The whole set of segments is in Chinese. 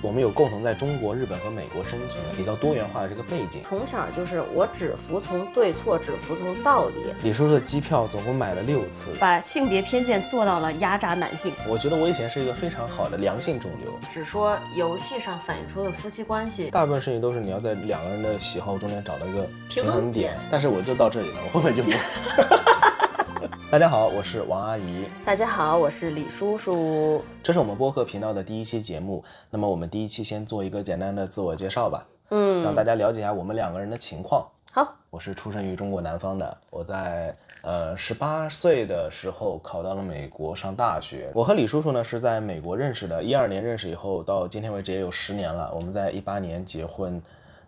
我们有共同在中国、日本和美国生存的比较多元化的这个背景。从小就是我只服从对错，只服从道理。李叔叔的机票总共买了六次，把性别偏见做到了压榨男性。我觉得我以前是一个非常好的良性肿瘤。只说游戏上反映出的夫妻关系，大部分事情都是你要在两个人的喜好中间找到一个平衡点。但是我就到这里了，我后面就不。大家好，我是王阿姨。大家好，我是李叔叔。这是我们播客频道的第一期节目。那么我们第一期先做一个简单的自我介绍吧，嗯，让大家了解一下我们两个人的情况。好，我是出生于中国南方的，我在呃十八岁的时候考到了美国上大学。我和李叔叔呢是在美国认识的，一二年认识以后，到今天为止也有十年了。我们在一八年结婚。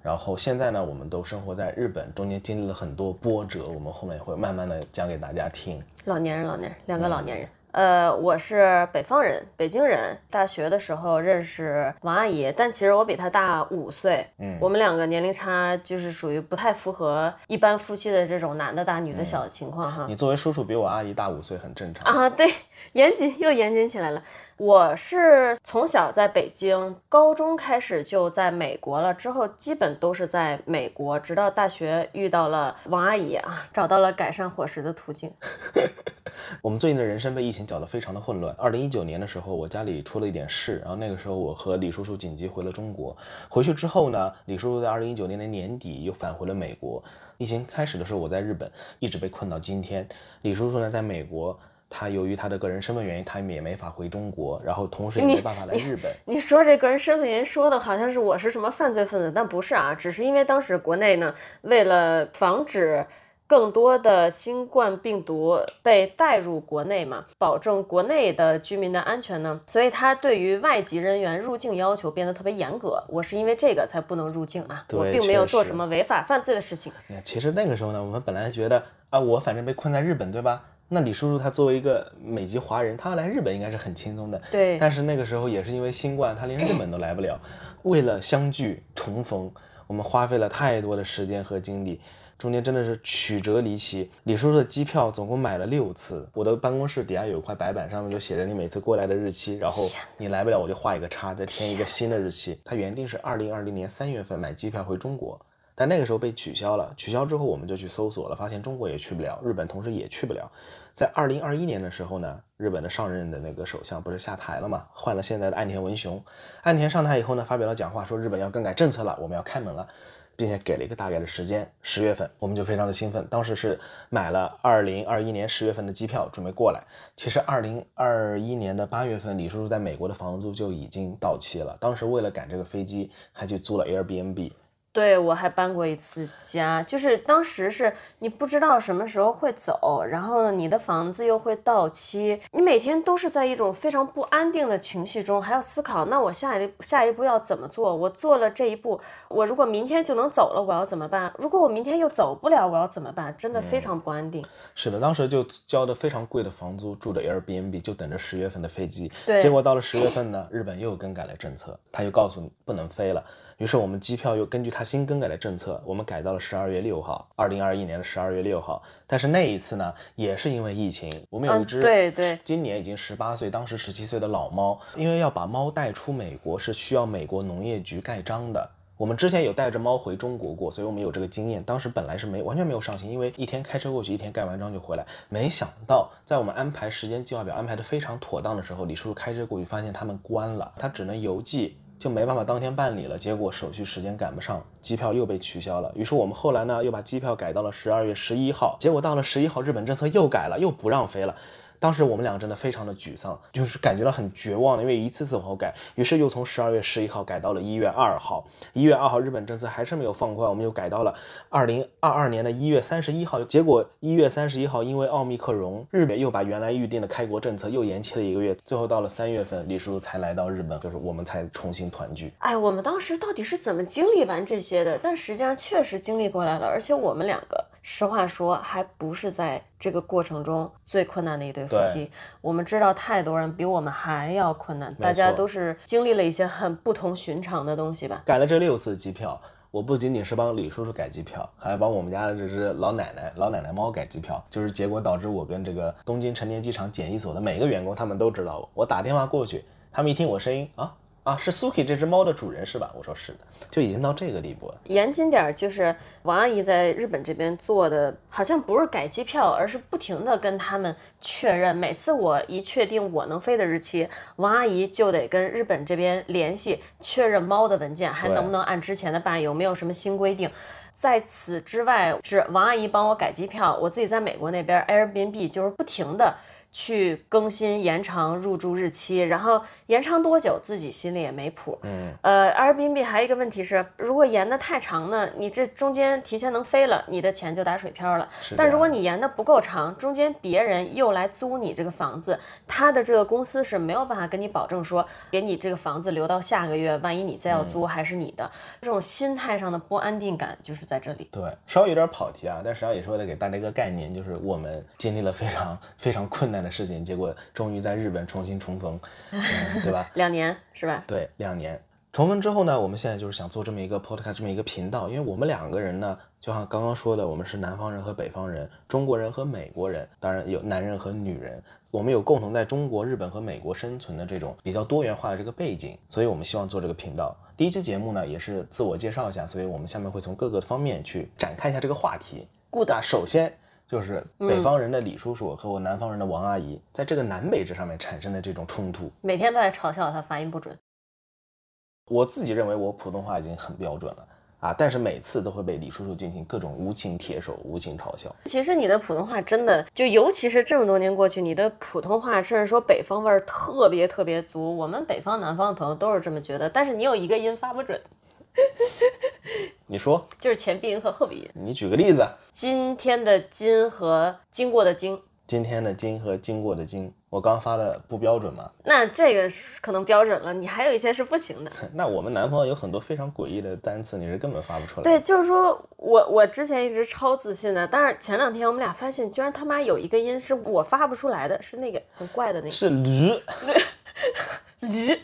然后现在呢，我们都生活在日本，中间经历了很多波折，我们后面也会慢慢的讲给大家听。老年人，老年人，两个老年人。呃，我是北方人，北京人。大学的时候认识王阿姨，但其实我比她大五岁。嗯，我们两个年龄差就是属于不太符合一般夫妻的这种男的大女的小的情况哈。你作为叔叔比我阿姨大五岁很正常啊。对，严谨又严谨起来了。我是从小在北京，高中开始就在美国了，之后基本都是在美国，直到大学遇到了王阿姨啊，找到了改善伙食的途径。我们最近的人生被疫情搅得非常的混乱。二零一九年的时候，我家里出了一点事，然后那个时候我和李叔叔紧急回了中国。回去之后呢，李叔叔在二零一九年的年底又返回了美国。疫情开始的时候，我在日本一直被困到今天。李叔叔呢，在美国。他由于他的个人身份原因，他也没法回中国，然后同时也没办法来日本。你说这个人身份原因说的好像是我是什么犯罪分子，但不是啊，只是因为当时国内呢，为了防止更多的新冠病毒被带入国内嘛，保证国内的居民的安全呢，所以他对于外籍人员入境要求变得特别严格。我是因为这个才不能入境啊，我并没有做什么违法犯罪的事情。其实那个时候呢，我们本来觉得啊，我反正被困在日本，对吧？那李叔叔他作为一个美籍华人，他来日本应该是很轻松的。对。但是那个时候也是因为新冠，他连日本都来不了。为了相聚重逢，我们花费了太多的时间和精力，中间真的是曲折离奇。李叔叔的机票总共买了六次，我的办公室底下有一块白板，上面就写着你每次过来的日期，然后你来不了我就画一个叉，再填一个新的日期。他原定是二零二零年三月份买机票回中国。但那个时候被取消了，取消之后我们就去搜索了，发现中国也去不了，日本同时也去不了。在二零二一年的时候呢，日本的上任的那个首相不是下台了嘛，换了现在的岸田文雄。岸田上台以后呢，发表了讲话，说日本要更改政策了，我们要开门了，并且给了一个大概的时间，十月份，我们就非常的兴奋。当时是买了二零二一年十月份的机票，准备过来。其实二零二一年的八月份，李叔叔在美国的房租就已经到期了，当时为了赶这个飞机，还去租了 Airbnb。对，我还搬过一次家，就是当时是你不知道什么时候会走，然后呢，你的房子又会到期，你每天都是在一种非常不安定的情绪中，还要思考，那我下一下一步要怎么做？我做了这一步，我如果明天就能走了，我要怎么办？如果我明天又走不了，我要怎么办？真的非常不安定。是的，当时就交的非常贵的房租，住的 Airbnb，就等着十月份的飞机。对，结果到了十月份呢，日本又更改了政策，他又告诉你不能飞了。于是我们机票又根据他新更改的政策，我们改到了十二月六号，二零二一年的十二月六号。但是那一次呢，也是因为疫情，我们有一只对对，今年已经十八岁，当时十七岁的老猫，因为要把猫带出美国是需要美国农业局盖章的。我们之前有带着猫回中国过，所以我们有这个经验。当时本来是没完全没有上心，因为一天开车过去，一天盖完章就回来。没想到在我们安排时间计划表安排的非常妥当的时候，李叔叔开车过去，发现他们关了，他只能邮寄。就没办法当天办理了，结果手续时间赶不上，机票又被取消了。于是我们后来呢，又把机票改到了十二月十一号，结果到了十一号，日本政策又改了，又不让飞了。当时我们两个真的非常的沮丧，就是感觉到很绝望的因为一次次往后改，于是又从十二月十一号改到了一月二号。一月二号，日本政策还是没有放宽，我们又改到了二零二二年的一月三十一号。结果一月三十一号，因为奥密克戎，日本又把原来预定的开国政策又延期了一个月。最后到了三月份，李叔叔才来到日本，就是我们才重新团聚。哎，我们当时到底是怎么经历完这些的？但实际上确实经历过来了，而且我们两个。实话说，还不是在这个过程中最困难的一对夫妻。我们知道太多人比我们还要困难，大家都是经历了一些很不同寻常的东西吧。改了这六次机票，我不仅仅是帮李叔叔改机票，还帮我们家的这只老奶奶、老奶奶猫改机票。就是结果导致我跟这个东京成田机场检疫所的每个员工，他们都知道我。我打电话过去，他们一听我声音啊。啊，是 Suki 这只猫的主人是吧？我说是的，就已经到这个地步了。严谨点儿，就是王阿姨在日本这边做的，好像不是改机票，而是不停的跟他们确认。每次我一确定我能飞的日期，王阿姨就得跟日本这边联系确认猫的文件还能不能按之前的办，有没有什么新规定。在此之外，是王阿姨帮我改机票，我自己在美国那边 Airbnb 就是不停的去更新延长入住日期，然后延长多久自己心里也没谱。嗯，呃，Airbnb 还有一个问题是，如果延的太长呢，你这中间提前能飞了，你的钱就打水漂了。是但如果你延的不够长，中间别人又来租你这个房子，他的这个公司是没有办法跟你保证说，给你这个房子留到下个月，万一你再要租还是你的，这种心态上的不安定感就是在这里。对，稍微有点跑题啊，但实际上也是为了给大家一个概念，就是我们经历了非常非常困难的事情，结果终于在日本重新重逢，嗯，对吧？两年是吧？对，两年重逢之后呢，我们现在就是想做这么一个 podcast 这么一个频道，因为我们两个人呢，就像刚刚说的，我们是南方人和北方人，中国人和美国人，当然有男人和女人，我们有共同在中国、日本和美国生存的这种比较多元化的这个背景，所以我们希望做这个频道。第一期节目呢，也是自我介绍一下，所以我们下面会从各个方面去展开一下这个话题。Good 首先就是北方人的李叔叔和我南方人的王阿姨，在这个南北这上面产生的这种冲突。每天都在嘲笑他发音不准。我自己认为我普通话已经很标准了啊，但是每次都会被李叔叔进行各种无情铁手、无情嘲笑。其实你的普通话真的，就尤其是这么多年过去，你的普通话甚至说北方味儿特别特别足。我们北方、南方的朋友都是这么觉得，但是你有一个音发不准，你说，就是前鼻音和后鼻音。你举个例子，今天的今和经过的经，今天的经和经过的经，我刚发的不标准吗？那这个可能标准了，你还有一些是不行的。那我们南方有很多非常诡异的单词，你是根本发不出来。对，就是说我我之前一直超自信的，但是前两天我们俩发现，居然他妈有一个音是我发不出来的，是那个很怪的那个是驴 驴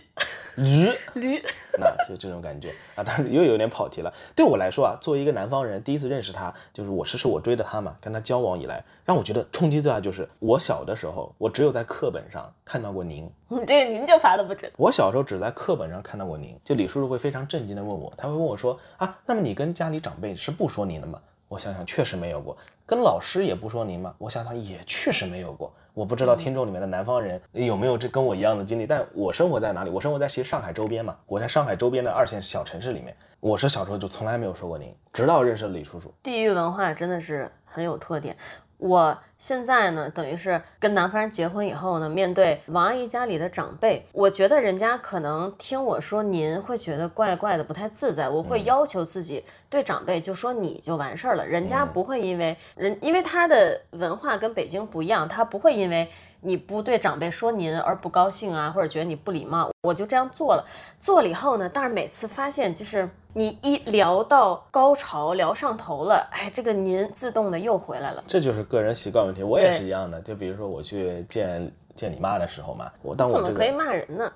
驴，驴。那就这种感觉啊，当然又有点跑题了。对我来说啊，作为一个南方人，第一次认识他，就是我是是我追的他嘛，跟他交往以来，让我觉得冲击最大就是我小的时候，我只有在课本上看到过您。你这个您就发的不准。我小时候只在课本上看到过您，就李叔叔会非常震惊的问我，他会问我说啊，那么你跟家里长辈是不说您的吗？我想想，确实没有过。跟老师也不说您吗？我想想，也确实没有过。我不知道听众里面的南方人有没有这跟我一样的经历，但我生活在哪里？我生活在其实上海周边嘛，我在上海周边的二线小城市里面。我是小时候就从来没有说过您，直到认识了李叔叔。地域文化真的是很有特点。我现在呢，等于是跟南方人结婚以后呢，面对王阿姨家里的长辈，我觉得人家可能听我说您会觉得怪怪的，不太自在。我会要求自己对长辈就说你就完事儿了，人家不会因为人，因为他的文化跟北京不一样，他不会因为你不对长辈说您而不高兴啊，或者觉得你不礼貌。我就这样做了，做了以后呢，但是每次发现就是你一聊到高潮，聊上头了，哎，这个您自动的又回来了。这就是个人习惯问题，我也是一样的。就比如说我去见见你妈的时候嘛，我当我这个怎么可以骂人呢？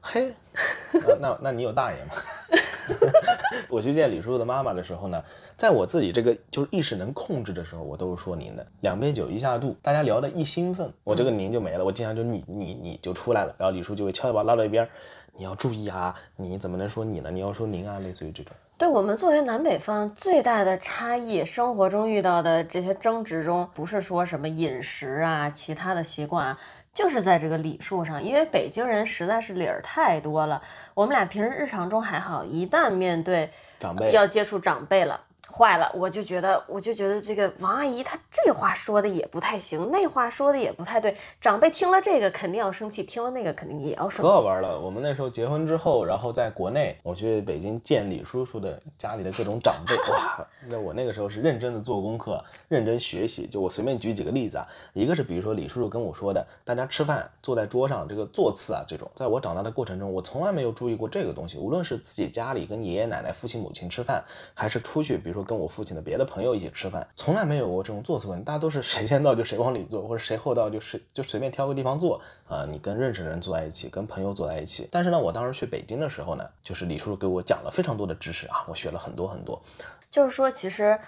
嘿，那那那你有大爷吗？我去见李叔叔的妈妈的时候呢，在我自己这个就是意识能控制的时候，我都是说您的。两杯酒一下肚，大家聊得一兴奋，我这个您就没了，我经常就你你你就出来了，然后李叔就会悄悄把我拉到一边儿，你要注意啊，你怎么能说你呢？你要说您啊，类似于这种。对我们作为南北方最大的差异，生活中遇到的这些争执中，不是说什么饮食啊、其他的习惯啊，就是在这个礼数上。因为北京人实在是理儿太多了，我们俩平时日常中还好，一旦面对长辈要接触长辈了。坏了，我就觉得，我就觉得这个王阿姨她这话说的也不太行，那话说的也不太对。长辈听了这个肯定要生气，听了那个肯定也要生气。可好玩了！我们那时候结婚之后，然后在国内，我去北京见李叔叔的家里的各种长辈，哇，那我那个时候是认真的做功课，认真学习。就我随便举几个例子啊，一个是比如说李叔叔跟我说的，大家吃饭坐在桌上这个座次啊，这种，在我长大的过程中，我从来没有注意过这个东西。无论是自己家里跟爷爷奶奶、父亲母亲吃饭，还是出去，比如说跟我父亲的别的朋友一起吃饭，从来没有过这种座次问题，大家都是谁先到就谁往里坐，或者谁后到就谁就随便挑个地方坐啊、你跟认识的人坐在一起，跟朋友坐在一起。但是呢，我当时去北京的时候呢，就是李叔叔给我讲了非常多的知识啊，我学了很多很多。就是说，其实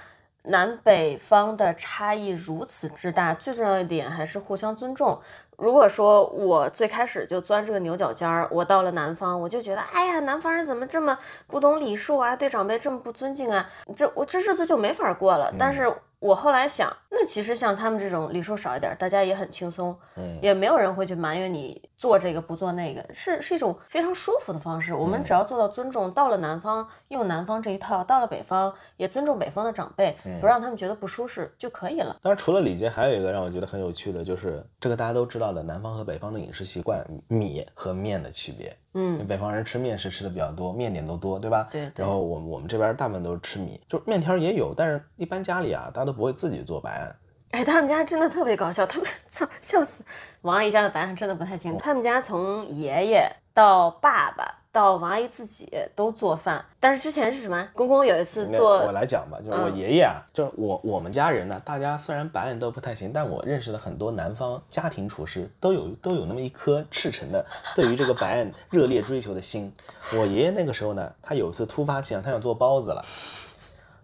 南北方的差异如此之大，最重要一点还是互相尊重。如果说我最开始就钻这个牛角尖儿，我到了南方，我就觉得，哎呀，南方人怎么这么不懂礼数啊，对长辈这么不尊敬啊，这我这日子就没法过了。但是我后来想，那其实像他们这种礼数少一点，大家也很轻松，嗯也没有人会去埋怨你做这个不做那个，是是一种非常舒服的方式。我们只要做到尊重，到了南方用南方这一套，到了北方也尊重北方的长辈，不让他们觉得不舒适就可以了。当然，除了礼节，还有一个让我觉得很有趣的，就是这个大家都知道的，南方和北方的饮食习惯，米和面的区别。嗯，北方人吃面食吃的比较多，面点都多，对吧？对对然后我们我们这边大部分都是吃米，就面条也有，但是一般家里啊，大家都不会自己做白案。哎，他们家真的特别搞笑，他们操笑死！王阿姨家的白案真的不太行，他们家从爷爷到爸爸到王阿姨自己都做饭，但是之前是什么？公公有一次做我来讲吧，就是我嗯爷爷啊，就是我我们家人呢，大家虽然白案都不太行，但我认识了很多南方家庭厨师，都有都有那么一颗赤诚的对于这个白案热烈追求的心。我爷爷那个时候呢，他有一次突发奇想，他想做包子了，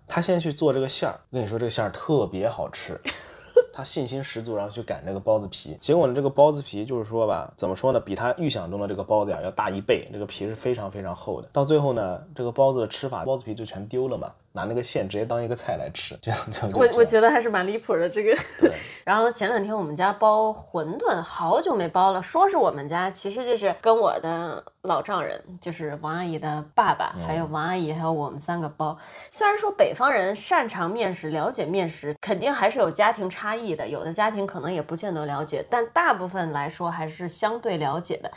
他先去做这个馅儿，跟你说这个馅儿特别好吃。他信心十足，然后去擀这个包子皮。结果呢，这个包子皮就是说吧，怎么说呢，比他预想中的这个包子呀要大一倍。这个皮是非常非常厚的。到最后呢，这个包子的吃法，包子皮就全丢了嘛，拿那个线直接当一个菜来吃。就就就我我觉得还是蛮离谱的这个。对然后前两天我们家包馄饨，好久没包了。说是我们家，其实就是跟我的老丈人，就是王阿姨的爸爸，还有王阿姨，还有我们三个包。虽然说北方人擅长面食，了解面食，肯定还是有家庭差异的，有的家庭可能也不见得了解，但大部分来说还是相对了解的。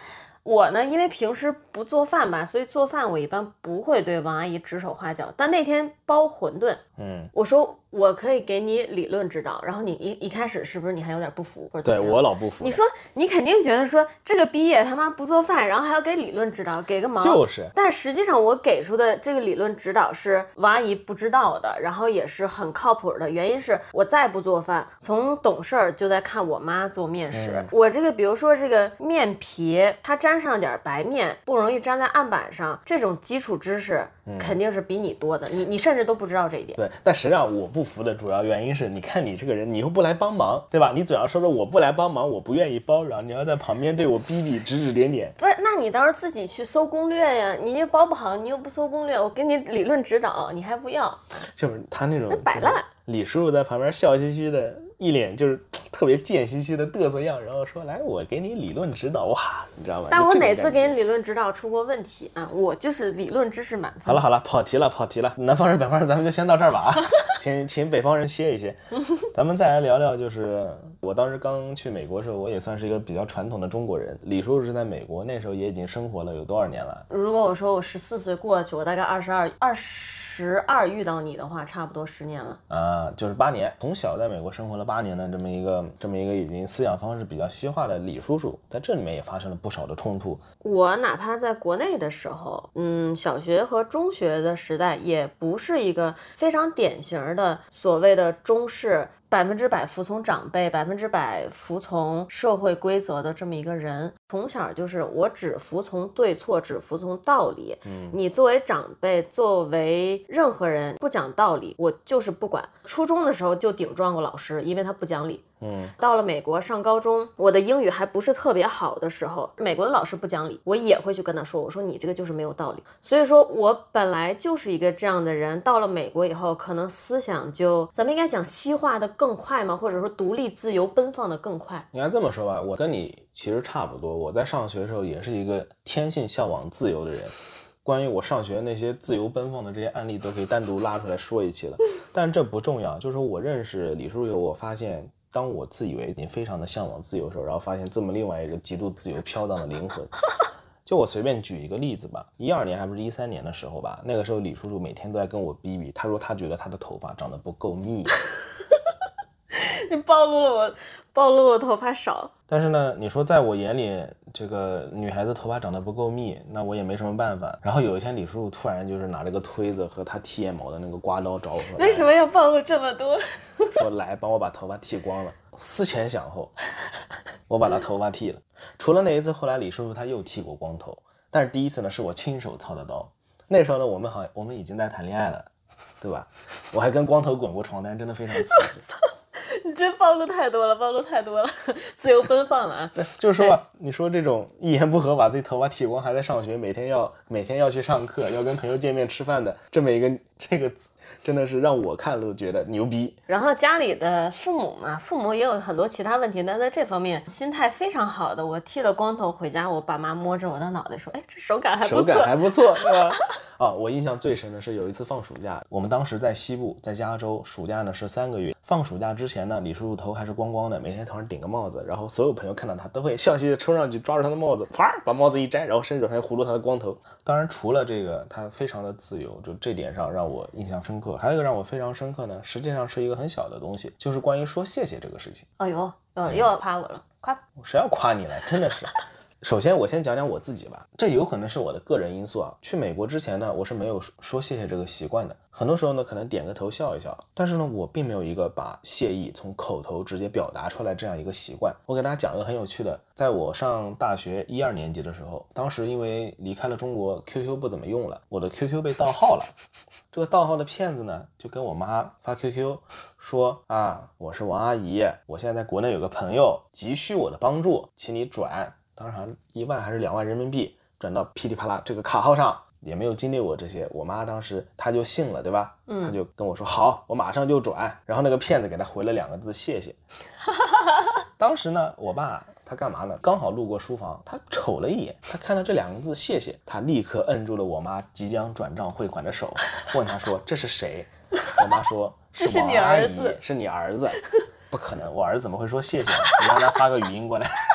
我呢，因为平时不做饭吧，所以做饭我一般不会对王阿姨指手画脚。但那天包馄饨，嗯，我说我可以给你理论指导，然后你一一开始是不是你还有点不服或者对我老不服。你说你肯定觉得说这个逼也他妈不做饭，然后还要给理论指导，给个毛？就是但实际上我给出的这个理论指导是王阿姨不知道的，然后也是很靠谱的。原因是我再不做饭，从懂事儿就在看我妈做面食。嗯我这个比如说这个面皮，它沾上点白面不容易粘在案板上，这种基础知识肯定是比你多的，你你甚至都不知道这一点。对，但实际上我不服的主要原因是，你看你这个人，你又不来帮忙，对吧？你嘴上说着我不来帮忙，我不愿意包，然后你要在旁边对我逼逼指指点点，不是，那你倒是自己去搜攻略呀！你又包不好，你又不搜攻略，我给你理论指导，你还不要？就是他那种摆烂。李叔叔在旁边笑嘻嘻的，一脸就是 特别贱兮兮的嘚瑟样，然后说：“来，我给你理论指导。”哇，你知道吗？但我哪次给你理论指导出过问题啊？我就是理论知识满分。好了好了，跑题了跑题了，南方人北方人咱们就先到这儿吧啊，请请北方人歇一歇，咱们再来聊聊，就是我当时刚去美国的时候，我也算是一个比较传统的中国人。李叔叔是在美国，那时候也已经生活了有多少年了？如果我说我十四岁过去，我大概二十二、二十二遇到你的话，差不多十年了。啊，就是八年，从小在美国生活了八年的这么一个这么一个已经思想方式比较西化的李叔叔，在这里面也发生了不少的冲突。我哪怕在国内的时候，嗯，小学和中学的时代，也不是一个非常典型的所谓的中式。百分之百服从长辈，百分之百服从社会规则的这么一个人，从小就是我只服从对错，只服从道理。嗯，你作为长辈，作为任何人不讲道理，我就是不管。初中的时候就顶撞过老师，因为他不讲理。嗯，到了美国上高中，我的英语还不是特别好的时候，美国的老师不讲理，我也会去跟他说，我说你这个就是没有道理。所以说我本来就是一个这样的人，到了美国以后，可能思想就咱们应该讲西化的更快吗？或者说独立自由奔放的更快？应该这么说吧，我跟你其实差不多。我在上学的时候也是一个天性向往自由的人。关于我上学那些自由奔放的这些案例，都可以单独拉出来说一期了。但这不重要，就是说我认识李叔叔以后，我发现，当我自以为已经非常的向往自由的时候，然后发现这么另外一个极度自由飘荡的灵魂。就我随便举一个例子吧，一二年还不是一三年的时候吧，那个时候李叔叔每天都在跟我逼逼，他说他觉得他的头发长得不够密。你暴露了我，暴露了我头发少。但是呢，你说在我眼里，这个女孩子头发长得不够密，那我也没什么办法。然后有一天，李叔叔突然就是拿了个推子和他剃腋毛的那个刮刀找我说，为什么要暴露这么多？说来帮我把头发剃光了。思前想后，我把他头发剃了。除了那一次，后来李叔叔他又剃过光头，但是第一次呢，是我亲手操的刀。那时候呢，我们好我们已经在谈恋爱了，对吧？我还跟光头滚过床单，真的非常刺激。你真暴露太多了，暴露太多了，自由奔放了啊！对，就是说吧，你说这种一言不合把自己头发剃光，还在上学，每天要每天要去上课，要跟朋友见面吃饭的这么一个这个。真的是让我看了都觉得牛逼。然后家里的父母嘛，父母也有很多其他问题，但在这方面心态非常好的。我剃了光头回家，我爸妈摸着我的脑袋说：“哎，这手感还不错。”手感还不错，对吧？啊，我印象最深的是有一次放暑假，我们当时在西部，在加州，暑假呢是三个月。放暑假之前呢，李叔叔头还是光光的，每天头上顶个帽子，然后所有朋友看到他都会笑嘻嘻的冲上去抓住他的帽子，啪把帽子一摘，然后伸手还糊住他的光头。当然，除了这个，他非常的自由，就这点上让我印象深刻。还有一个让我非常深刻呢，实际上是一个很小的东西，就是关于说谢谢这个事情。哎呦，呃，又要夸我了，夸谁要夸你了？真的是。首先，我先讲讲我自己吧。这有可能是我的个人因素啊。去美国之前呢，我是没有说谢谢这个习惯的。很多时候呢，可能点个头笑一笑，但是呢，我并没有一个把谢意从口头直接表达出来这样一个习惯。我给大家讲一个很有趣的，在我上大学一二年级的时候，当时因为离开了中国，QQ 不怎么用了，我的 QQ 被盗号了。这个盗号的骗子呢，就跟我妈发 QQ 说啊，我是王阿姨，我现在在国内有个朋友急需我的帮助，请你转。当然，一万还是两万人民币转到噼里啪啦这个卡号上，也没有经历过这些。我妈当时她就信了，对吧？嗯，她就跟我说好，我马上就转。然后那个骗子给她回了两个字谢谢。当时呢，我爸他干嘛呢？刚好路过书房，他瞅了一眼，他看到这两个字谢谢，他立刻摁住了我妈即将转账汇款的手，问她说这是谁？我妈说 这是你儿子，是你儿子。不可能，我儿子怎么会说谢谢？你让他发个语音过来。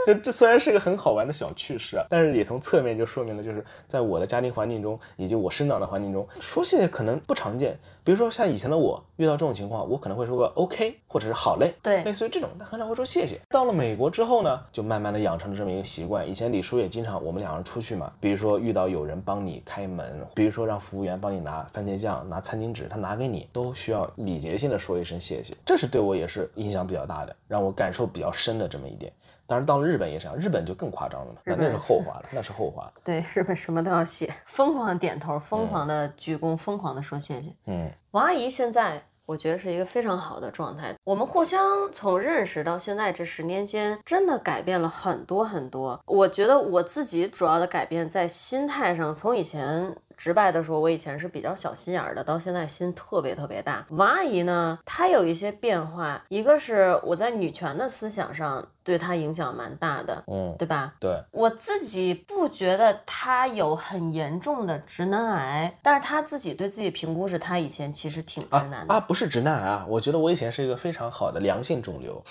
就这虽然是个很好玩的小趣事啊，但是也从侧面就说明了，就是在我的家庭环境中，以及我生长的环境中，说谢谢可能不常见。比如说像以前的我遇到这种情况，我可能会说个 OK，或者是好嘞，对，类似于这种，但很少会说谢谢。到了美国之后呢，就慢慢的养成了这么一个习惯。以前李叔也经常我们两个人出去嘛，比如说遇到有人帮你开门，比如说让服务员帮你拿番茄酱、拿餐巾纸，他拿给你都需要礼节性的说一声谢谢，这是对我也是影响比较大的，让我感受比较深的这么一点。当然到了日本也是，日本就更夸张了嘛，那那是后话了，那是后话。对，日本什么都要写，疯狂点头，疯狂的鞠躬，疯狂的说谢谢。嗯，王阿姨现在我觉得是一个非常好的状态。我们互相从认识到现在这十年间，真的改变了很多很多。我觉得我自己主要的改变在心态上，从以前。直白的说，我以前是比较小心眼儿的，到现在心特别特别大。王阿姨呢，她有一些变化，一个是我在女权的思想上对他影响蛮大的，嗯，对吧？对，我自己不觉得他有很严重的直男癌，但是他自己对自己评估是，他以前其实挺直男的啊，不是直男癌啊，我觉得我以前是一个非常好的良性肿瘤，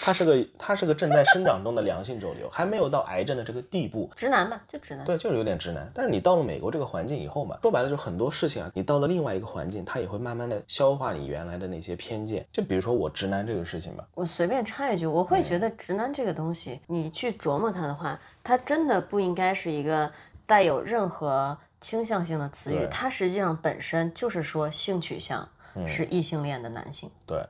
他是个他是个正在生长中的良性肿瘤，还没有到癌症的这个地步，直男嘛，就直男，对，就是有点直男。但是你到了美国这个环。境以后嘛，说白了就很多事情啊，你到了另外一个环境，他也会慢慢的消化你原来的那些偏见。就比如说我直男这个事情吧，我随便插一句，我会觉得直男这个东西，你去琢磨它的话，它真的不应该是一个带有任何倾向性的词语，它实际上本身就是说性取向是异性恋的男性。对，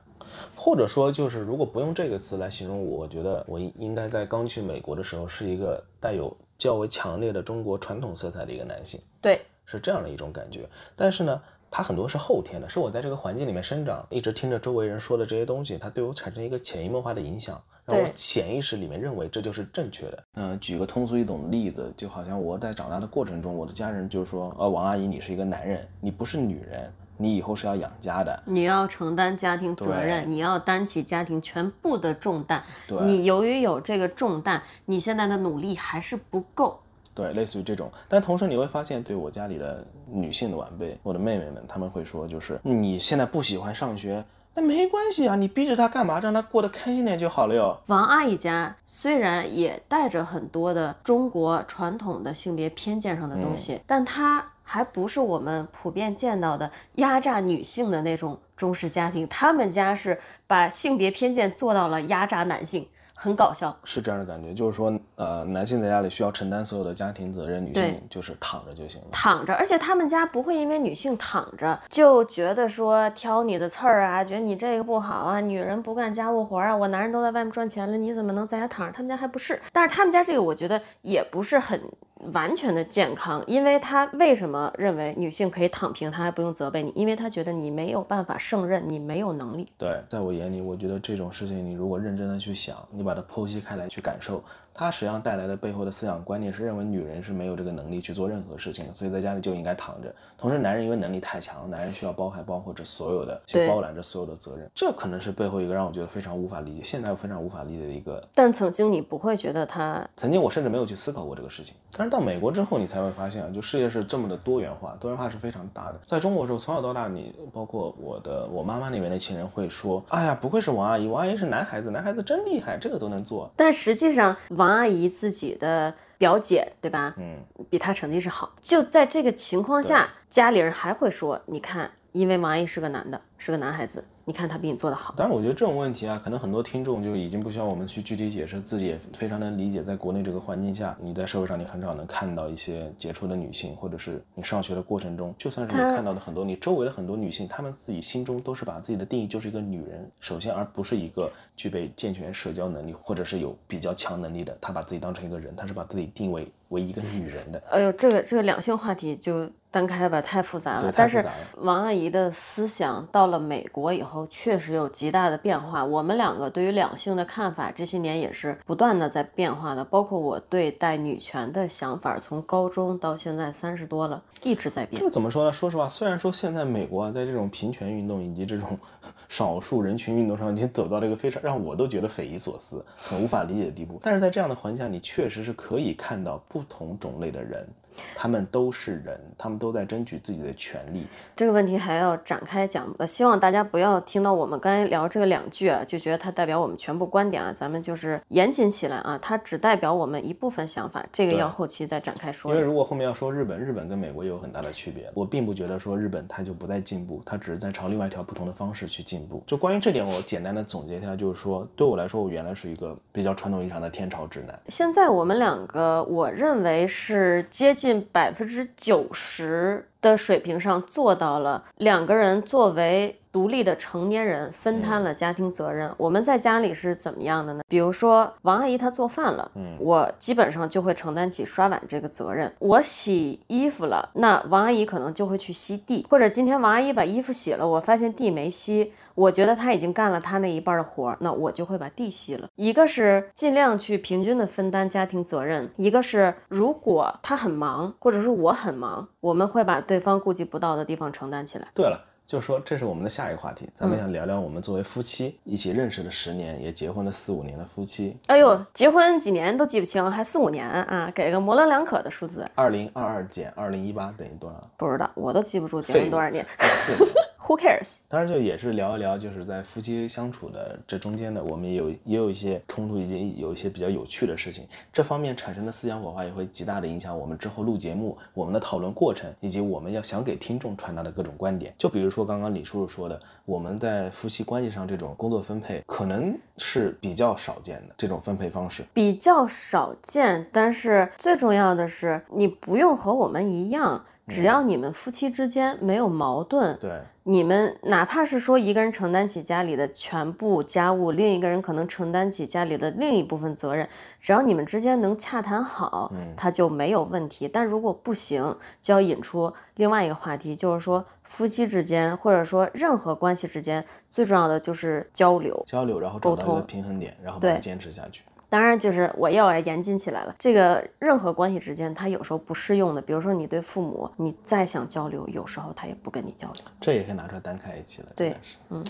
或者说就是如果不用这个词来形容我，我觉得我应该在刚去美国的时候是一个带有。较为强烈的中国传统色彩的一个男性，对，是这样的一种感觉。但是呢，他很多是后天的，是我在这个环境里面生长，一直听着周围人说的这些东西，它对我产生一个潜移默化的影响，让我潜意识里面认为这就是正确的。嗯，举个通俗易懂的例子，就好像我在长大的过程中，我的家人就说：“呃，王阿姨，你是一个男人，你不是女人。”你以后是要养家的，你要承担家庭责任，你要担起家庭全部的重担。对，你由于有这个重担，你现在的努力还是不够。对，类似于这种。但同时你会发现，对我家里的女性的晚辈，我的妹妹们，他们会说，就是你现在不喜欢上学，那没关系啊，你逼着她干嘛？让她过得开心点就好了哟。王阿姨家虽然也带着很多的中国传统的性别偏见上的东西，但她。还不是我们普遍见到的压榨女性的那种中式家庭，他们家是把性别偏见做到了压榨男性，很搞笑。是这样的感觉，就是说，呃，男性在家里需要承担所有的家庭责任，女性就是躺着就行了。躺着，而且他们家不会因为女性躺着就觉得说挑你的刺儿啊，觉得你这个不好啊，女人不干家务活啊，我男人都在外面赚钱了，你怎么能在家躺着？他们家还不是，但是他们家这个我觉得也不是很。完全的健康，因为他为什么认为女性可以躺平，他还不用责备你？因为他觉得你没有办法胜任，你没有能力。对，在我眼里，我觉得这种事情，你如果认真的去想，你把它剖析开来去感受。它实际上带来的背后的思想观念是认为女人是没有这个能力去做任何事情的，所以在家里就应该躺着。同时，男人因为能力太强，男人需要包含包括这所有的，去包揽着所有的责任。这可能是背后一个让我觉得非常无法理解，现在我非常无法理解的一个。但曾经你不会觉得他，曾经我甚至没有去思考过这个事情。但是到美国之后，你才会发现啊，就世界是这么的多元化，多元化是非常大的。在中国的时候，从小到大，你包括我的我妈妈那边的亲人会说，哎呀，不愧是王阿姨，王阿姨是男孩子，男孩子真厉害，这个都能做。但实际上，王阿姨自己。的表姐对吧？嗯，比她成绩是好。就在这个情况下，家里人还会说：“你看，因为王阿姨是个男的，是个男孩子。”你看他比你做的好，但是我觉得这种问题啊，可能很多听众就已经不需要我们去具体解释，自己也非常能理解。在国内这个环境下，你在社会上你很少能看到一些杰出的女性，或者是你上学的过程中，就算是你看到的很多你周围的很多女性，她们自己心中都是把自己的定义就是一个女人，首先而不是一个具备健全社交能力或者是有比较强能力的，她把自己当成一个人，她是把自己定位为一个女人的。哎呦，这个这个两性话题就单开吧，太复杂了。但是王阿姨的思想到了美国以后。后确实有极大的变化。我们两个对于两性的看法，这些年也是不断的在变化的。包括我对待女权的想法，从高中到现在三十多了，一直在变。这个怎么说呢？说实话，虽然说现在美国啊，在这种平权运动以及这种 少数人群运动上，已经走到了一个非常让我都觉得匪夷所思、很无法理解的地步。但是在这样的环境下，你确实是可以看到不同种类的人。他们都是人，他们都在争取自己的权利。这个问题还要展开讲，呃希望大家不要听到我们刚才聊这个两句啊，就觉得它代表我们全部观点啊。咱们就是严谨起来啊，它只代表我们一部分想法，这个要后期再展开说。因为如果后面要说日本，日本跟美国也有很大的区别。我并不觉得说日本它就不再进步，它只是在朝另外一条不同的方式去进步。就关于这点，我简单的总结一下，就是说，对我来说，我原来是一个比较传统意义上的天朝直男。现在我们两个，我认为是接近百分之九十的水平上做到了，两个人作为独立的成年人分摊了家庭责任。我们在家里是怎么样的呢？比如说王阿姨她做饭了，嗯，我基本上就会承担起刷碗这个责任。我洗衣服了，那王阿姨可能就会去吸地，或者今天王阿姨把衣服洗了，我发现地没吸。我觉得她已经干了她那一半的活儿，那我就会把地吸了。一个是尽量去平均的分担家庭责任，一个是如果她很忙，或者是我很忙，我们会把对方顾及不到的地方承担起来。对了。就是说，这是我们的下一个话题，咱们想聊聊我们作为夫妻一起认识了十年，也结婚了四五年的夫妻。哎呦，结婚几年都记不清，还四五年啊？给个模棱两可的数字。二零二二减二零一八等于多少？不知道，我都记不住结婚多少年。Who cares？当然，就也是聊一聊，就是在夫妻相处的这中间的，我们也有也有一些冲突，以及有一些比较有趣的事情。这方面产生的思想火花也会极大的影响我们之后录节目、我们的讨论过程，以及我们要想给听众传达的各种观点。就比如说刚刚李叔叔说的，我们在夫妻关系上这种工作分配可能是比较少见的这种分配方式，比较少见。但是最重要的是，你不用和我们一样。只要你们夫妻之间没有矛盾，对，你们哪怕是说一个人承担起家里的全部家务，另一个人可能承担起家里的另一部分责任，只要你们之间能洽谈好，他就没有问题。但如果不行，就要引出另外一个话题，就是说夫妻之间或者说任何关系之间，最重要的就是交流，交流，然后找到一个平衡点，然后把它坚持下去。当然，就是我要来严谨起来了。这个任何关系之间，它有时候不适用的。比如说，你对父母，你再想交流，有时候他也不跟你交流。这也可以拿出来单开一期了。对，嗯。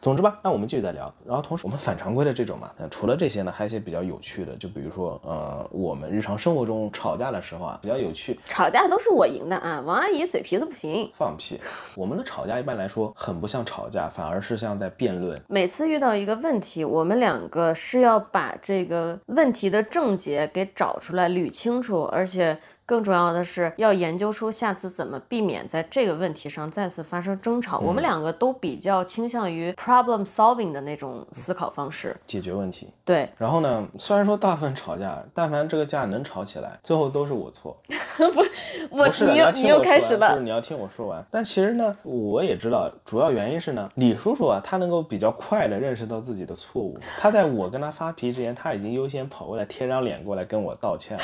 总之吧，那我们继续再聊。然后同时，我们反常规的这种嘛，除了这些呢，还有一些比较有趣的。就比如说，呃，我们日常生活中吵架的时候啊，比较有趣。吵架都是我赢的啊，王阿姨嘴皮子不行。放屁！我们的吵架一般来说很不像吵架，反而是像在辩论。每次遇到一个问题，我们两个是要把这个。问题的症结给找出来捋清楚，而且。更重要的是要研究出下次怎么避免在这个问题上再次发生争吵。我们两个都比较倾向于 problem solving 的那种思考方式，解决问题。对。然后呢，虽然说大部分吵架，但凡这个架能吵起来，最后都是我错。不，我你又你又开始了，就是你要听我说完。但其实呢，我也知道主要原因是呢，李叔叔啊，他能够比较快的认识到自己的错误。他在我跟他发脾气之前，他已经优先跑过来贴张脸过来跟我道歉了。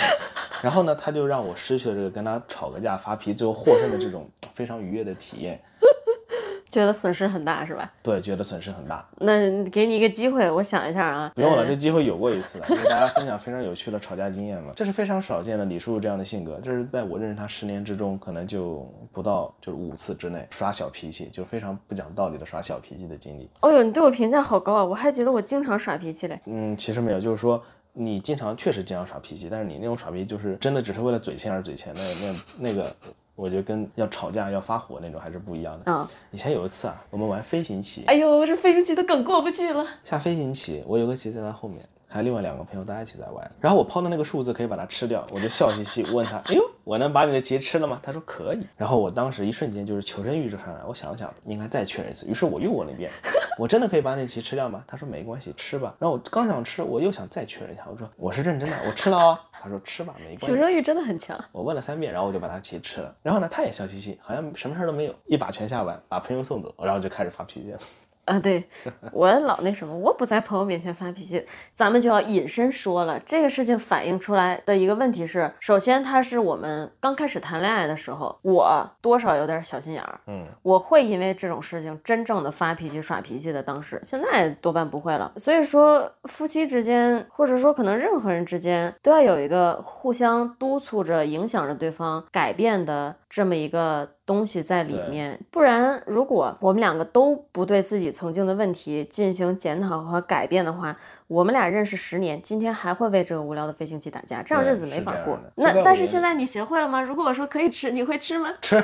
然后呢，他就让我。我失去了这个跟他吵个架、发脾气最后获胜的这种 非常愉悦的体验。觉得损失很大是吧？对，觉得损失很大。那给你一个机会，我想一下啊。不用了，这机会有过一次了，给大家分享非常有趣的吵架经验嘛。这是非常少见的李叔叔这样的性格，这是在我认识他十年之中，可能就不到就是五次之内耍小脾气，就非常不讲道理的耍小脾气的经历。哦呦，你对我评价好高啊！我还觉得我经常耍脾气嘞。嗯，其实没有，就是说你经常确实经常耍脾气，但是你那种耍脾气就是真的只是为了嘴欠而嘴欠，那那那个。我觉得跟要吵架要发火那种还是不一样的。嗯，以前有一次啊，我们玩飞行棋，哎呦，这飞行棋的梗过不去了。下飞行棋，我有个棋在他后面，还有另外两个朋友，大家一起在玩。然后我抛的那个数字可以把它吃掉，我就笑嘻嘻问他，哎呦，我能把你的棋吃了吗？他说可以。然后我当时一瞬间就是求生欲就上来，我想了想，应该再确认一次。于是我又问了一遍，我真的可以把你棋吃掉吗？他说没关系，吃吧。然后我刚想吃，我又想再确认一下，我说我是认真的，我吃了哦。他说吃吧，没关系。求生欲真的很强。我问了三遍，然后我就把他棋吃了。然后呢，他也笑嘻嘻，好像什么事儿都没有，一把全下完，把朋友送走，然后就开始发脾气了。啊，对我老那什么，我不在朋友面前发脾气，咱们就要隐身说了。这个事情反映出来的一个问题是，首先他是我们刚开始谈恋爱的时候，我多少有点小心眼儿，嗯，我会因为这种事情真正的发脾气耍脾气的。当时现在多半不会了。所以说，夫妻之间，或者说可能任何人之间，都要有一个互相督促着、影响着对方改变的这么一个。东西在里面，不然如果我们两个都不对自己曾经的问题进行检讨和改变的话，我们俩认识十年，今天还会为这个无聊的飞行器打架，这样日子没法过。那但是现在你学会了吗？如果我说可以吃，你会吃吗？吃。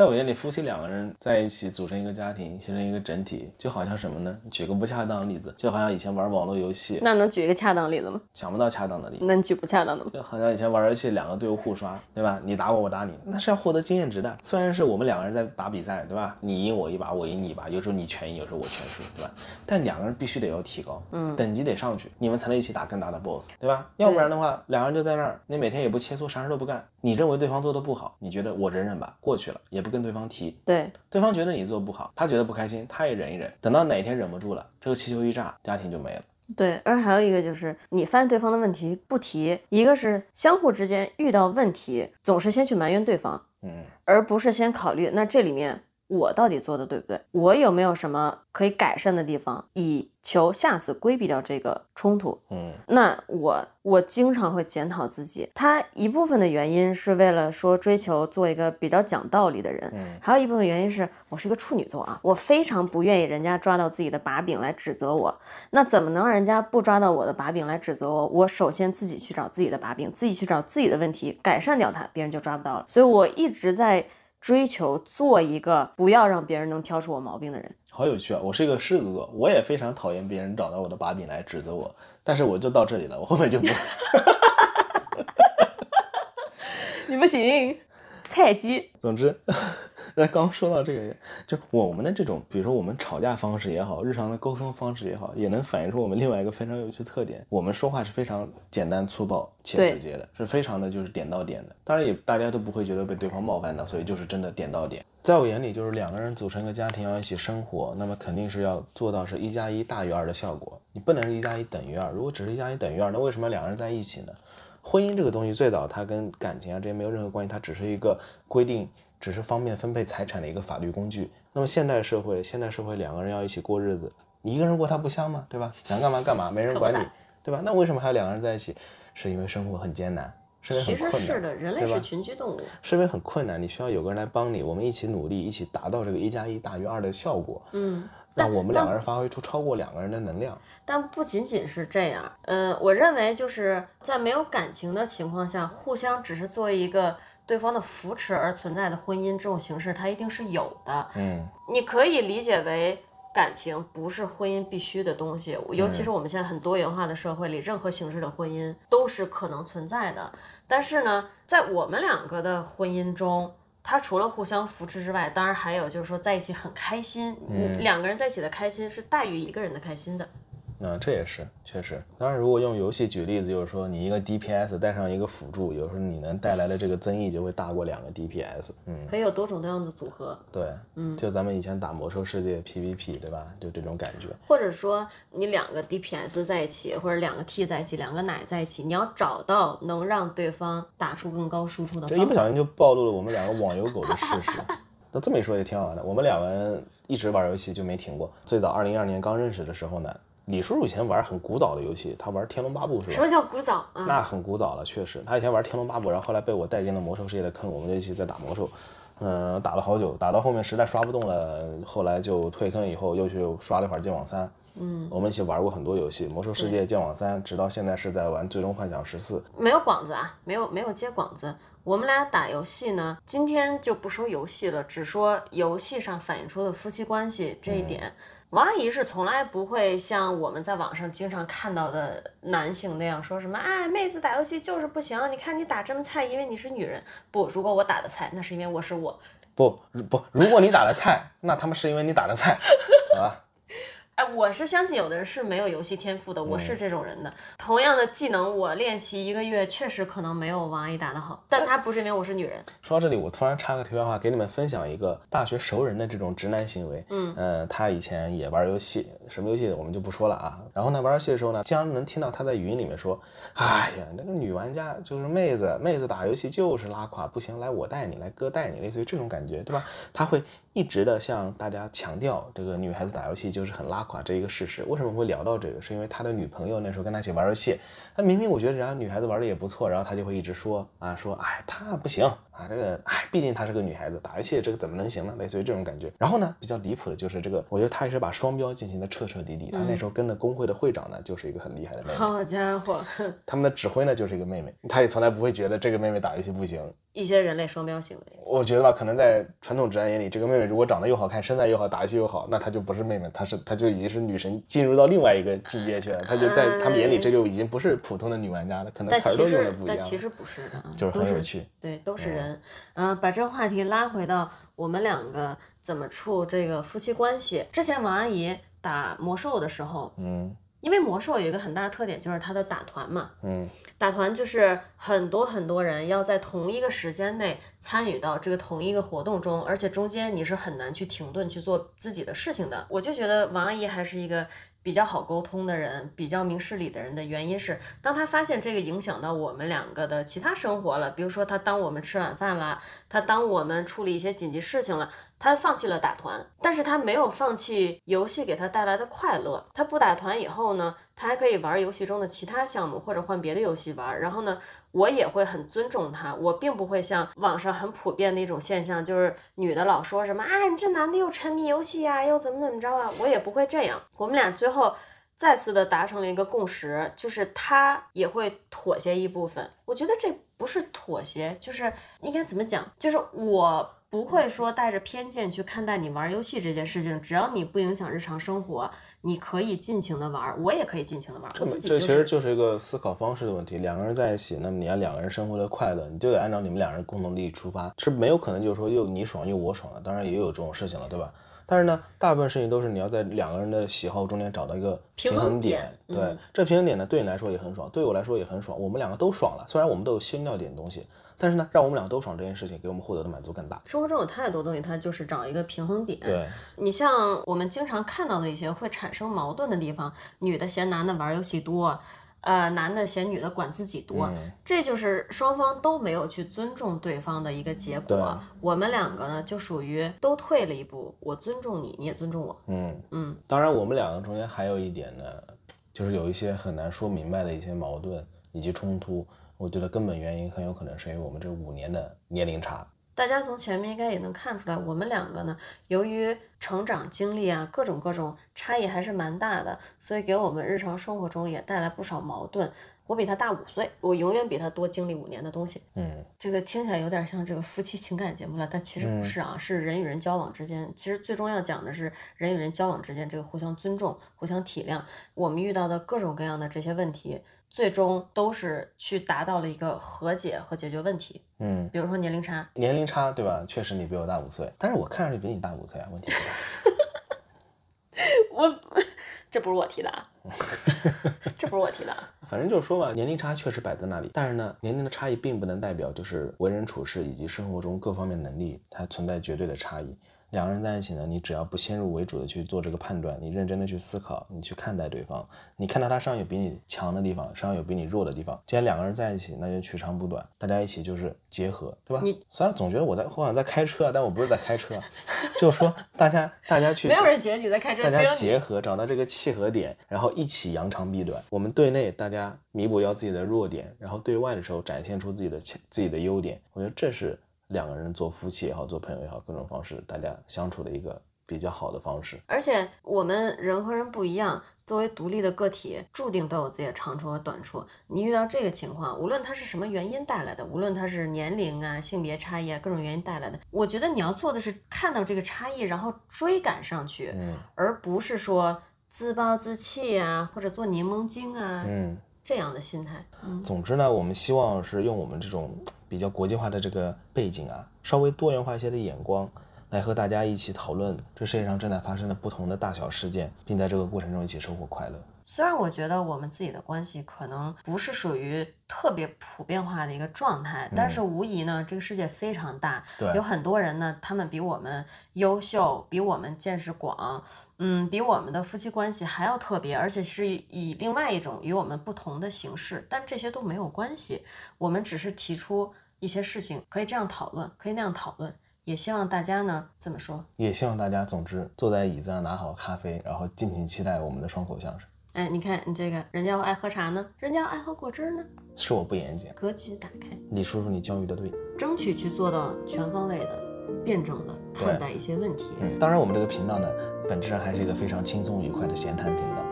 在我眼里，夫妻两个人在一起组成一个家庭，形成一个整体，就好像什么呢？举个不恰当的例子，就好像以前玩网络游戏。那能举一个恰当例子吗？想不到恰当的例子。那你举不恰当的吗？就好像以前玩游戏，两个队伍互刷，对吧？你打我，我打你，那是要获得经验值的。虽然是我们两个人在打比赛，对吧？你赢我一把，我赢你一把，有时候你全赢，有时候我全输，对吧？但两个人必须得要提高，嗯，等级得上去，你们才能一起打更大的 BOSS，对吧？要不然的话，两个人就在那儿，你每天也不切磋，啥事都不干。你认为对方做的不好，你觉得我忍忍吧，过去了，也不跟对方提。对，对方觉得你做不好，他觉得不开心，他也忍一忍。等到哪天忍不住了，这个气球一炸，家庭就没了。对，而还有一个就是你发现对方的问题不提，一个是相互之间遇到问题总是先去埋怨对方，嗯，而不是先考虑那这里面。我到底做的对不对？我有没有什么可以改善的地方，以求下次规避掉这个冲突？嗯，那我我经常会检讨自己，他一部分的原因是为了说追求做一个比较讲道理的人，嗯，还有一部分原因是我是一个处女座啊，我非常不愿意人家抓到自己的把柄来指责我。那怎么能让人家不抓到我的把柄来指责我？我首先自己去找自己的把柄，自己去找自己的问题，改善掉它，别人就抓不到了。所以我一直在。追求做一个不要让别人能挑出我毛病的人，好有趣啊！我是一个狮子座，我也非常讨厌别人找到我的把柄来指责我，但是我就到这里了，我后面就不。你不行，菜鸡。总之。那刚说到这个，就我们的这种，比如说我们吵架方式也好，日常的沟通方式也好，也能反映出我们另外一个非常有趣的特点。我们说话是非常简单粗暴且直接的，是非常的就是点到点的。当然也大家都不会觉得被对方冒犯到，所以就是真的点到点。在我眼里，就是两个人组成一个家庭要一起生活，那么肯定是要做到是一加一大于二的效果。你不能是一加一等于二，如果只是一加一等于二，那为什么两个人在一起呢？婚姻这个东西最早它跟感情啊这些没有任何关系，它只是一个规定。只是方便分配财产的一个法律工具。那么现代社会，现代社会两个人要一起过日子，你一个人过他不香吗？对吧？想干嘛干嘛，没人管你，对吧？那为什么还要两个人在一起？是因为生活很艰难，是因为很困难，其实是的，人类是群居动物，是因为很困难，你需要有个人来帮你，我们一起努力，一起达到这个一加一大于二的效果。嗯，让我们两个人发挥出超过两个人的能量。但不仅仅是这样，嗯，我认为就是在没有感情的情况下，互相只是作为一个。对方的扶持而存在的婚姻这种形式，它一定是有的。嗯，你可以理解为感情不是婚姻必须的东西，尤其是我们现在很多元化的社会里，任何形式的婚姻都是可能存在的。但是呢，在我们两个的婚姻中，它除了互相扶持之外，当然还有就是说在一起很开心。嗯，两个人在一起的开心是大于一个人的开心的。嗯，这也是确实。当然，如果用游戏举例子，就是说你一个 DPS 带上一个辅助，有时候你能带来的这个增益就会大过两个 DPS。嗯，可以有多种多样的组合。对，嗯，就咱们以前打魔兽世界 PVP，对吧？就这种感觉。或者说你两个 DPS 在一起，或者两个 T 在一起，两个奶在一起，你要找到能让对方打出更高输出的。这一不小心就暴露了我们两个网游狗的事实。那这么一说也挺好玩的。我们两个人一直玩游戏就没停过。最早二零一二年刚认识的时候呢，李叔叔以前玩很古早的游戏，他玩《天龙八部》是吧？什么叫古早？啊、那很古早了，确实。他以前玩《天龙八部》，然后后来被我带进了魔兽世界的坑，我们就一起在打魔兽。嗯，打了好久，打到后面实在刷不动了，后来就退坑，以后又去刷了一会儿剑网三。嗯，我们一起玩过很多游戏，《魔兽世界》、剑网三，直到现在是在玩《最终幻想十四》。没有广子啊，没有没有接广子。我们俩打游戏呢，今天就不说游戏了，只说游戏上反映出的夫妻关系这一点。王阿姨是从来不会像我们在网上经常看到的男性那样说什么，哎，妹子打游戏就是不行，你看你打这么菜，因为你是女人。不，如果我打的菜，那是因为我是我。不不，如果你打的菜，那他妈是因为你打的菜，啊？哎，我是相信有的人是没有游戏天赋的，我是这种人的。同样的技能，我练习一个月，确实可能没有王阿姨打得好，但他不是因为我是女人。说到这里，我突然插个题外话，给你们分享一个大学熟人的这种直男行为。嗯，呃，他以前也玩游戏，什么游戏我们就不说了啊。然后呢，玩游戏的时候呢，经常能听到他在语音里面说：“哎呀，那个女玩家就是妹子，妹子打游戏就是拉垮，不行，来我带你，来哥带你，类似于这种感觉，对吧？”他会一直的向大家强调，这个女孩子打游戏就是很拉垮这一个事实。为什么会聊到这个？是因为他的女朋友那时候跟他一起玩游戏，他明明我觉得人家女孩子玩的也不错，然后他就会一直说啊，说哎，她不行啊，这个哎，毕竟她是个女孩子，打游戏这个怎么能行呢？类似于这种感觉。然后呢，比较离谱的就是这个，我觉得他也是把双标进行的彻彻底底。他那时候跟的工会的会长呢，就是一个很厉害的妹妹，好家伙，他们的指挥呢就是一个妹妹，他也从来不会觉得这个妹妹打游戏不行。一些人类双标行为。我觉得吧，可能在传统直男眼里，这个妹妹如果长得又好看，身材又好，打游戏又好，那她就不是妹妹，她是她就已经是女神，进入到另外一个境界去了。她就在他们眼里，这就已经不是普通的女玩家了，可能词儿都用的不一样。但其实不是的，就是很有趣。对，都是人。嗯，把这个话题拉回到我们两个怎么处这个夫妻关系。之前王阿姨打魔兽的时候，嗯，因为魔兽有一个很大的特点，就是它的打团嘛，嗯，打团就是很多很多人要在同一个时间内参与到这个同一个活动中，而且中间你是很难去停顿去做自己的事情的。我就觉得王阿姨还是一个比较好沟通的人，比较明事理的人的原因是，当她发现这个影响到我们两个的其他生活了，比如说她当我们吃晚饭啦，她当我们处理一些紧急事情了。他放弃了打团，但是他没有放弃游戏给他带来的快乐。他不打团以后呢，他还可以玩游戏中的其他项目，或者换别的游戏玩。然后呢，我也会很尊重他，我并不会像网上很普遍的一种现象，就是女的老说什么啊，你这男的又沉迷游戏呀，又怎么怎么着啊，我也不会这样。我们俩最后再次的达成了一个共识，就是他也会妥协一部分。我觉得这不是妥协，就是应该怎么讲，就是我。不会说带着偏见去看待你玩游戏这件事情，只要你不影响日常生活，你可以尽情的玩，我也可以尽情的玩。我自己这其实就是一个思考方式的问题。两个人在一起，那么你要两个人生活的快乐，你就得按照你们两人共同利益出发，是没有可能就是说又你爽又我爽的。当然也有这种事情了，对吧？但是呢，大部分事情都是你要在两个人的喜好中间找到一个平衡点。对，这平衡点呢，对你来说也很爽，对我来说也很爽，我们两个都爽了。虽然我们都有牺牲掉点东西。但是呢，让我们俩都爽这件事情，给我们获得的满足更大。生活中有太多东西，它就是找一个平衡点。对，你像我们经常看到的一些会产生矛盾的地方，女的嫌男的玩游戏多，呃，男的嫌女的管自己多，这就是双方都没有去尊重对方的一个结果。我们两个呢，就属于都退了一步，我尊重你，你也尊重我。嗯嗯。当然，我们两个中间还有一点呢，就是有一些很难说明白的一些矛盾以及冲突。我觉得根本原因很有可能是因为我们这五年的年龄差。大家从前面应该也能看出来，我们两个呢，由于成长经历啊，各种各种差异还是蛮大的，所以给我们日常生活中也带来不少矛盾。我比他大五岁，我永远比他多经历五年的东西。嗯，这个听起来有点像这个夫妻情感节目了，但其实不是啊，是人与人交往之间，其实最重要讲的是人与人交往之间这个互相尊重、互相体谅。我们遇到的各种各样的这些问题。最终都是去达到了一个和解和解决问题。嗯，比如说年龄差，年龄差对吧？确实你比我大五岁，但是我看上去比你大五岁啊。问题是，我 这不是我提的啊，这不是我提的。反正就是说吧，年龄差确实摆在那里，但是呢，年龄的差异并不能代表就是为人处事以及生活中各方面能力它存在绝对的差异。两个人在一起呢，你只要不先入为主的去做这个判断，你认真的去思考，你去看待对方，你看到他身上有比你强的地方，身上有比你弱的地方，既然两个人在一起，那就取长补短，大家一起就是结合，对吧？你虽然总觉得我在好像在开车，但我不是在开车，就是说大家大家去没有人觉得你在开车，大家结合找到这个契合点，然后一起扬长避短。我们对内大家弥补掉自己的弱点，然后对外的时候展现出自己的强自己的优点。我觉得这是两个人做夫妻也好，做朋友也好，各种方式大家相处的一个比较好的方式。而且我们人和人不一样，作为独立的个体，注定都有自己的长处和短处。你遇到这个情况，无论它是什么原因带来的，无论它是年龄啊、性别差异啊各种原因带来的，我觉得你要做的是看到这个差异，然后追赶上去，嗯而不是说自暴自弃啊，或者做柠檬精啊、嗯，这样的心态。嗯，总之呢，我们希望是用我们这种比较国际化的这个背景啊，稍微多元化一些的眼光。来和大家一起讨论这世界上正在发生的不同的大小事件，并在这个过程中一起收获快乐。虽然我觉得我们自己的关系可能不是属于特别普遍化的一个状态，但是无疑呢，这个世界非常大，对有很多人呢，他们比我们优秀，比我们见识广，嗯，比我们的夫妻关系还要特别，而且是以另外一种与我们不同的形式，但这些都没有关系，我们只是提出一些事情，可以这样讨论，可以那样讨论，也希望大家呢这么说。也希望大家，总之坐在椅子上拿好咖啡，然后尽情期待我们的双口相声。哎，你看你这个，人家爱喝茶呢，人家爱喝果汁呢，是我不严谨，格局打开。李叔叔你教育的对。争取去做到全方位的、辩证的看待一些问题。嗯，当然我们这个频道呢，本质上还是一个非常轻松愉快的闲谈频道。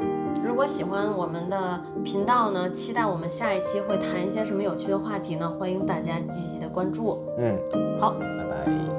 如果喜欢我们的频道呢，期待我们下一期会谈一些什么有趣的话题呢？欢迎大家积极的关注。嗯，好，拜拜。